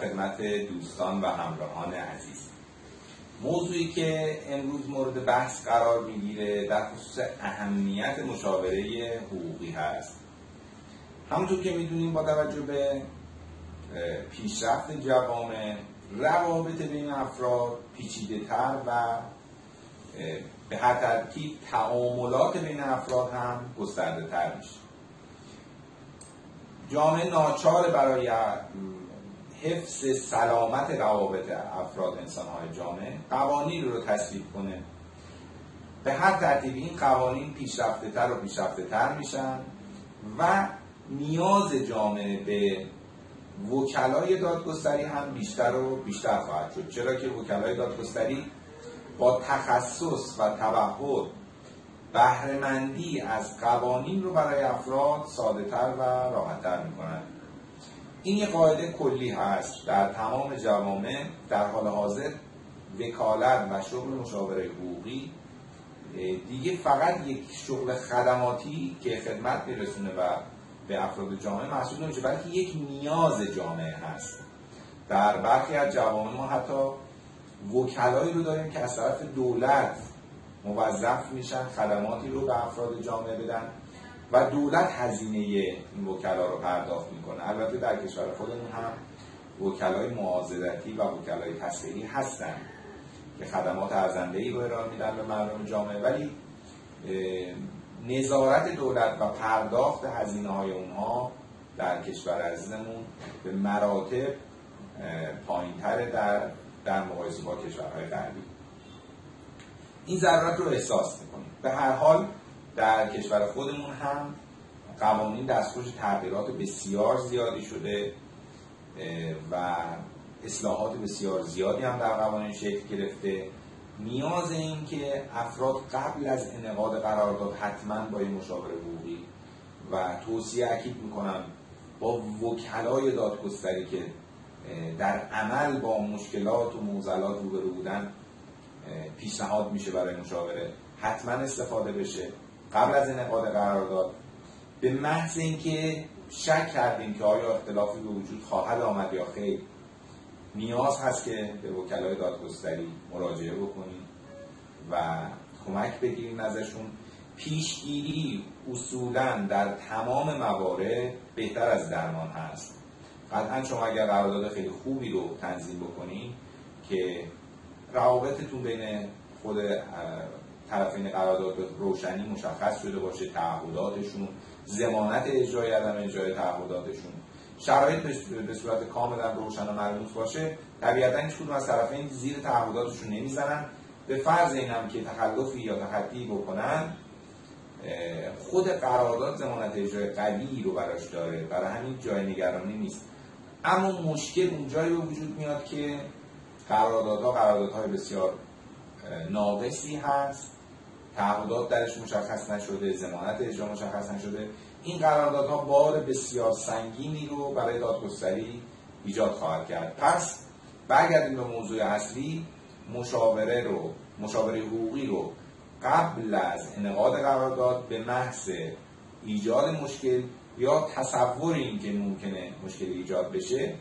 خدمت دوستان و همراهان عزیز. موضوعی که امروز مورد بحث قرار می‌گیره در خصوص اهمیت مشاوره حقوقی هست. همونطور که می‌دونیم با توجه به پیشرفت جوامع روابط بین افراد پیچیده تر و به هر ترتیب تعاملات بین افراد هم گسترده تر میشه. جامعه ناچار برای حفظ سلامت روابط افراد انسانهای جامعه قوانین رو تصویب کنه. به هر ترتیب این قوانین پیشرفته تر و پیشرفته تر میشن و نیاز جامعه به وکلای دادگستری هم بیشتر و بیشتر خواهد شد. چرا که وکلای دادگستری با تخصص و توهر بهرهمندی از قوانین رو برای افراد ساده تر و راحت تر می‌کنند این یه قاعده کلی هست. در تمام جوامع در حال حاضر وکالت و شغل مشاوره حقوقی. دیگه فقط یک شغل خدماتی که خدمت میرسونه و به افراد جامعه محسوب نمیشه بلکه یک نیاز جامعه هست. در برخی از جوامع ما حتی وکلایی رو داریم که از طرف دولت موظف میشن خدماتی رو به افراد جامعه بدن. و دولت هزینه این وکلا رو پرداخت می‌کنه. البته در کشور خودمون هم وکلای معاذرتی و وکلای تصویری هستن که خدمات ای رو ارائه میدن به مردم جامعه. ولی نظارت دولت و پرداخت هزینه های اونها در کشور عزیزمون به مراتب پایینتر در در مقایسه با کشورهای غربی. این ضرورت رو احساس می‌کنیم. به هر حال در کشور خودمون هم قوانین دستخوش تغییرات بسیار زیادی شده و اصلاحات بسیار زیادی هم در قوانین شکل گرفته. نیاز این که افراد قبل از انعقاد قرارداد حتما با این مشاور حقوقی و توصیه اکید می‌کنم با وکلای دادگستری که در عمل با مشکلات و موزلات روبرو بودن پیشنهاد میشه برای مشاوره. حتما استفاده بشه. قبل از انعقاد قرارداد به محض اینکه شک کردیم که آیا اختلافی به وجود خواهد آمد یا خیر نیاز هست که به وکلای دادگستری مراجعه بکنیم و کمک بگیریم ازشون. پیشگیری اصولا در تمام موارد بهتر از درمان هست. قطعا شما اگر قرارداد خیلی خوبی رو تنظیم بکنید که روابطتون بین خود طرفین قرارداد روشنی مشخص شده باشه تعهداتشون زمانت اجرای عدم اجرای تعهداتشون. شرایط به صورت کاملا روشن و مرموز باشه طبیعتا هیچ کدوم از طرفین زیر تعهداتشون نمی‌زنن. به فرض اینم که تخلفی یا تخطی بکنن خود قرارداد زمانت اجرای قوی رو براش داره. برای همین جای نگرانی نیست. اما مشکل اونجایی به وجود میاد که قراردادها قراردادهای بسیار ناقصی هست. تعهدات درش مشخص نشده زمانت اجرا مشخص نشده. این قراردادها بار بسیار سنگینی رو برای دادگستری ایجاد خواهد کرد. پس برگردیم به موضوع اصلی مشاوره رو مشاوره حقوقی رو. قبل از انعقاد قرارداد به محض ایجاد مشکل یا تصور این که ممکنه مشکل ایجاد بشه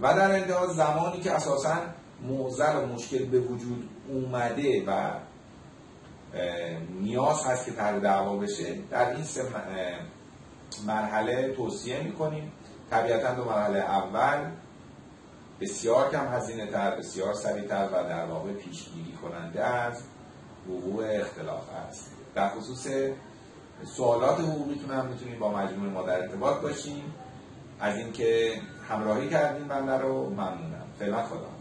و در انتها زمانی که اساسا موزل و مشکل به وجود اومده و نیاز هست که تر دعوا بشه. در این سه مرحله توصیه می‌کنیم. طبیعتا دو مرحله اول بسیار کم هزینه تر بسیار سریعتر و در واقع پیشگیری کننده از وقوع اختلاف است. در خصوص سوالات حقوقیتون هم می‌تونید با مجموعه ما در ارتباط باشیم از اینکه همراهی کردیم بنده رو ممنونم. فعلا خدا